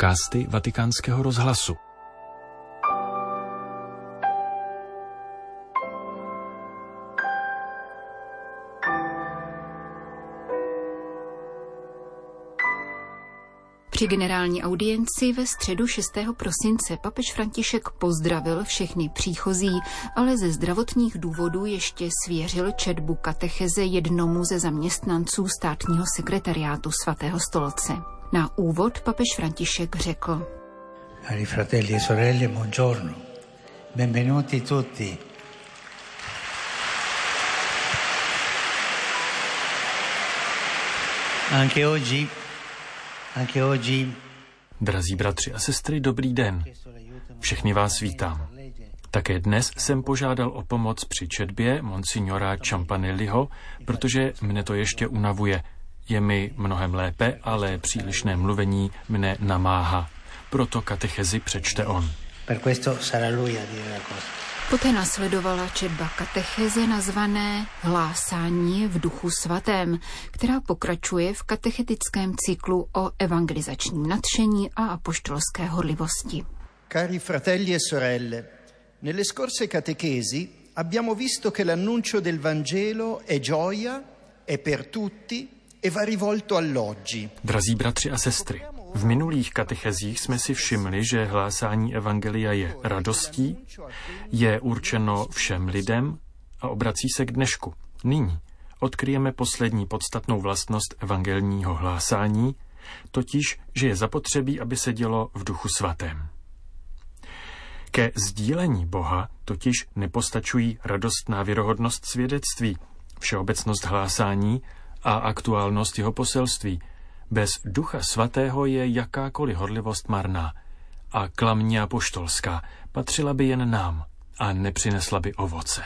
podcasty Vatikánského rozhlasu. Při generální audienci ve středu 6. prosince papež František pozdravil všechny příchozí, ale ze zdravotních důvodů ještě svěřil četbu katecheze jednomu ze zaměstnanců státního sekretariátu svatého stolce. Na úvod papež František řekl. Cari fratelli e sorelle, buongiorno. Benvenuti tutti. Anche oggi, anche oggi Drazí bratři a sestry, dobrý den. Všechny vás vítám. Také dnes jsem požádal o pomoc při četbě monsignora Champanelliho, protože mne to ještě unavuje. Je mi mnohem lépe, ale přílišné mluvení mne namáhá. Proto katechezi přečte on. per questo sarà lui a dire la cosa. Poté nasledovala četba katecheze nazvané Hlásání v duchu svatém, která pokračuje v katechetickém cyklu o evangelizačním nadšení a apoštolské horlivosti. Cari fratelli e sorelle, nelle scorse catechesi abbiamo visto che l'annuncio del Vangelo è gioia, è per tutti e. Drazí bratři a sestry, v minulých katechezích jsme si všimli, že hlásání evangelia je radostí, je určeno všem lidem a obrací se k dnešku. Nyní odkryjeme poslední podstatnou vlastnost evangelního hlásání, totiž, že je zapotřebí, aby se dělo v duchu svatém. Ke sdílení Boha totiž nepostačují radostná věrohodnost svědectví, všeobecnost hlásání a aktuálnost jeho poselství. Bez ducha svatého je jakákoliv horlivost marná a klamně apoštolská patřila by jen nám a nepřinesla by ovoce.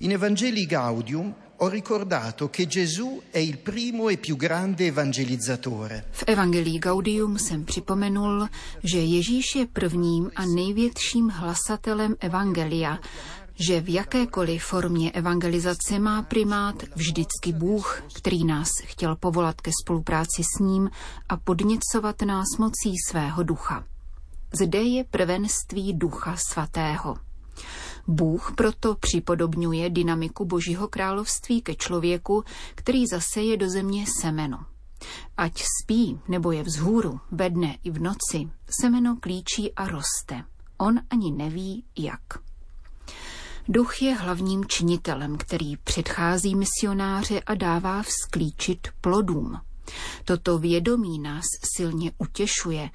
In Evangeli Gaudium ho ricordato che Gesù è il primo e più grande evangelizzatore. V Evangelii Gaudium jsem připomenul, že Ježíš je prvním a největším hlasatelem Evangelia, že v jakékoliv formě evangelizace má primát vždycky Bůh, který nás chtěl povolat ke spolupráci s ním a podněcovat nás mocí svého ducha. Zde je prvenství ducha svatého. Bůh proto připodobňuje dynamiku Božího království ke člověku, který zaseje do země semeno. Ať spí nebo je vzhůru, ve dne i v noci, semeno klíčí a roste. On ani neví, jak. Duch je hlavním činitelem, který předchází misionáře a dává vzklíčit plodům. Toto vědomí nás silně utěšuje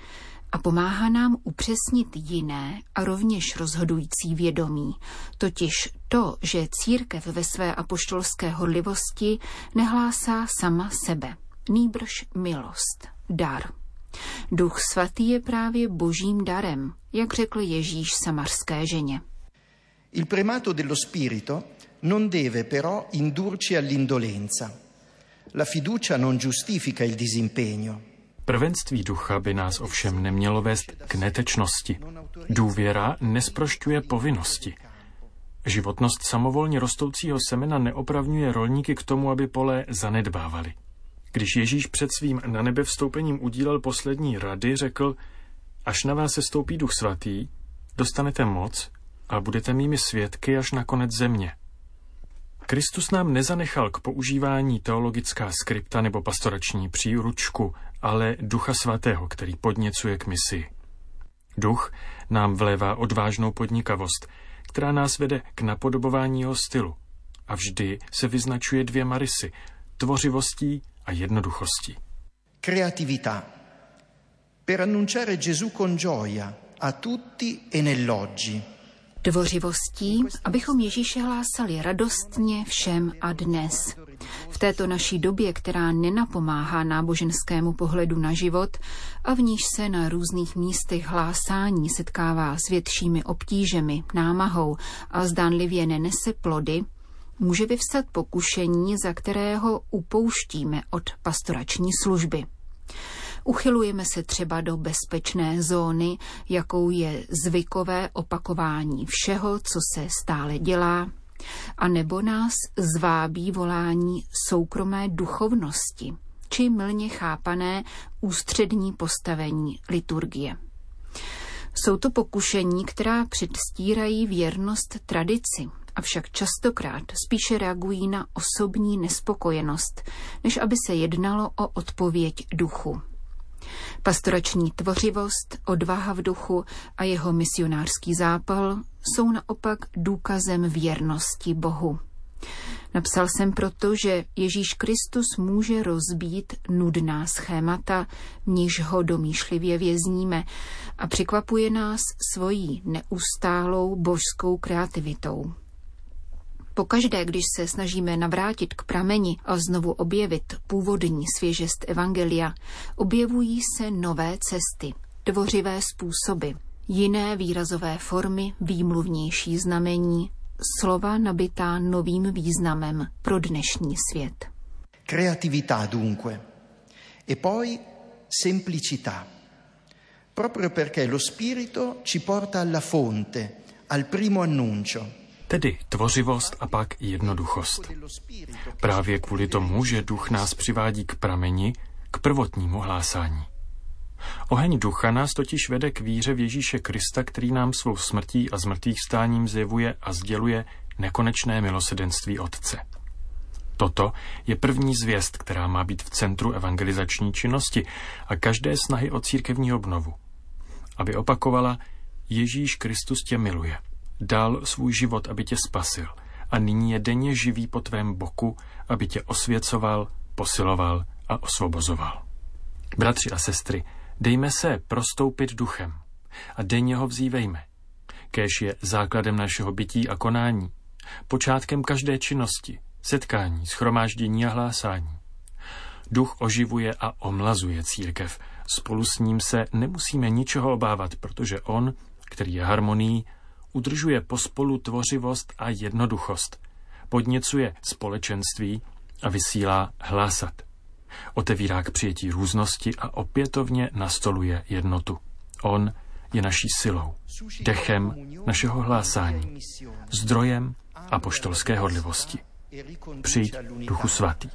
a pomáhá nám upřesnit jiné a rovněž rozhodující vědomí, totiž to, že církev ve své apoštolské horlivosti nehlásá sama sebe, nýbrž milost, dar. Duch svatý je právě božím darem, jak řekl Ježíš samarské ženě. Il primato dello spirito non deve però indurci all'indolenza. La fiducia non giustifica il disimpegno. Prvenství ducha by nás ovšem nemělo vést k netečnosti. Důvěra nesprošťuje povinnosti. Životnost samovolně rostoucího semena neopravňuje rolníky k tomu, aby pole zanedbávali. Když Ježíš před svým na nebe vstoupením udílel poslední rady, řekl, až na vás se stoupí duch svatý, dostanete moc a budete mými svědky až na konec země. Kristus nám nezanechal k používání teologická skripta nebo pastorační příručku, ale Ducha Svatého, který podněcuje k misi. Duch nám vlévá odvážnou podnikavost, která nás vede k napodobování jeho stylu a vždy se vyznačuje dvěma rysy, tvořivostí a jednoduchostí. Creatività. Per annunciare Gesù con gioia a tutti e nell'oggi. Dvořivostí, abychom Ježíše hlásali radostně všem a dnes. V této naší době, která nenapomáhá náboženskému pohledu na život a v níž se na různých místech hlásání setkává s většími obtížemi, námahou a zdánlivě nenese plody, může vyvstat pokušení, za kterého upouštíme od pastorační služby. Uchylujeme se třeba do bezpečné zóny, jakou je zvykové opakování všeho, co se stále dělá, a nebo nás zvábí volání soukromé duchovnosti, či mlně chápané ústřední postavení liturgie. Jsou to pokušení, která předstírají věrnost tradici, avšak častokrát spíše reagují na osobní nespokojenost, než aby se jednalo o odpověď duchu. Pastorační tvořivost, odvaha v duchu a jeho misionářský zápal jsou naopak důkazem věrnosti Bohu. Napsal jsem proto, že Ježíš Kristus může rozbít nudná schémata, v níž ho domýšlivě vězníme a překvapuje nás svojí neustálou božskou kreativitou. Pokaždé, když se snažíme navrátit k prameni a znovu objevit původní svěžest Evangelia, objevují se nové cesty, tvořivé způsoby, jiné výrazové formy, výmluvnější znamení, slova nabitá novým významem pro dnešní svět. Creatività dunque. E poi semplicità. Proprio perché lo spirito ci porta alla fonte, al primo annuncio. Tedy tvořivost a pak jednoduchost. Právě kvůli tomu, že duch nás přivádí k prameni, k prvotnímu hlásání. Oheň ducha nás totiž vede k víře v Ježíše Krista, který nám svou smrtí a zmrtvých stáním zjevuje a sděluje nekonečné milosedenství Otce. Toto je první zvěst, která má být v centru evangelizační činnosti a každé snahy o církevní obnovu. Aby opakovala, Ježíš Kristus tě miluje. Dal svůj život, aby tě spasil a nyní je denně živý po tvém boku, aby tě osvěcoval, posiloval a osvobozoval. Bratři a sestry, Dejme se prostoupit duchem a denně ho vzívejme. Kéž je základem našeho bytí a konání, počátkem každé činnosti, setkání, schromáždění a hlásání. Duch oživuje a omlazuje církev. Spolu s ním se nemusíme ničeho obávat, protože on, který je harmonií, udržuje pospolu tvořivost a jednoduchost, podněcuje společenství a vysílá hlásat otevírá k přijetí různosti a opětovně nastoluje jednotu. On je naší silou, dechem našeho hlásání, zdrojem apoštolské hodlivosti. Přijď, Duchu Svatý.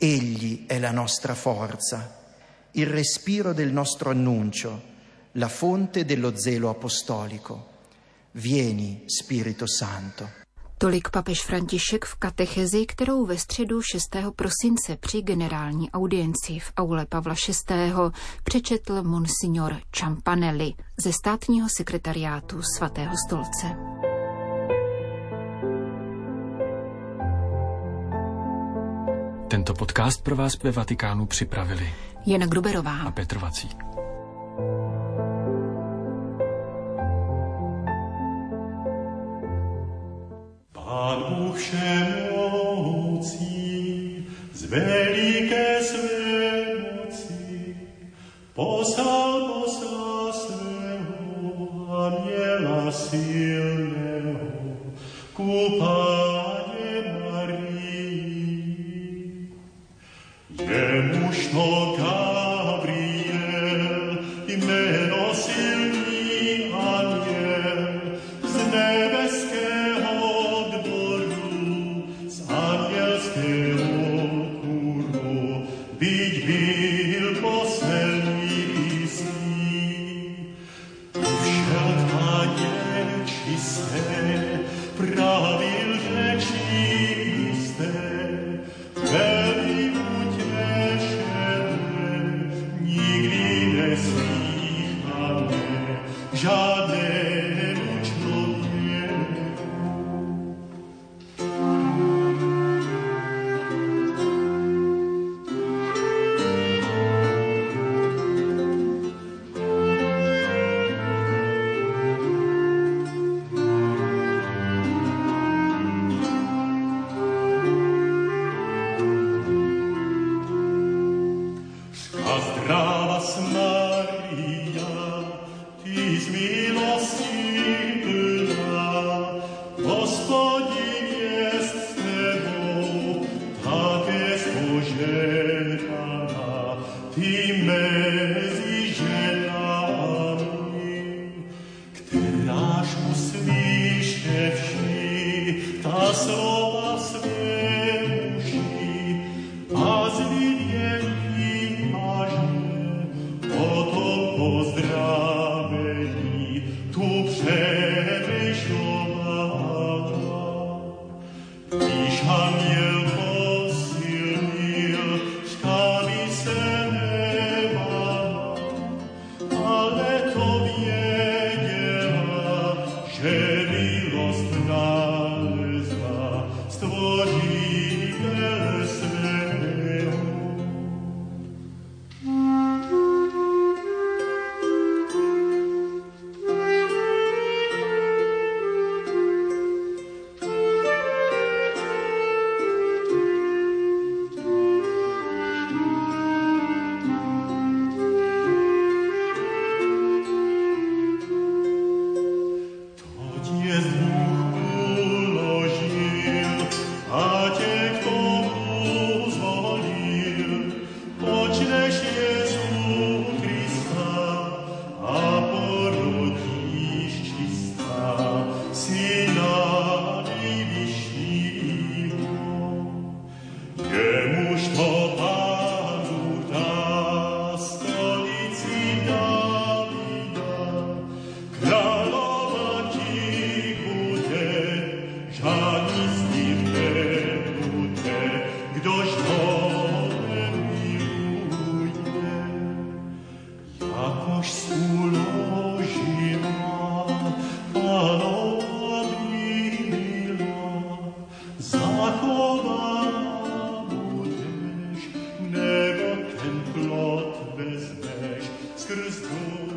Egli è la nostra forza, il respiro del nostro annuncio, la fonte dello zelo apostolico. Vieni, Spirito Santo. Tolik papež František v katechezi, kterou ve středu 6. prosince při generální audienci v aule Pavla VI. přečetl monsignor Čampanelli ze státního sekretariátu svatého stolce. Tento podcast pro vás ve Vatikánu připravili Jana Gruberová a Petr Vacík. Všemocí, z veliké své moci, poslal Jezus, Jezus, Jezus, Jezus, Christus.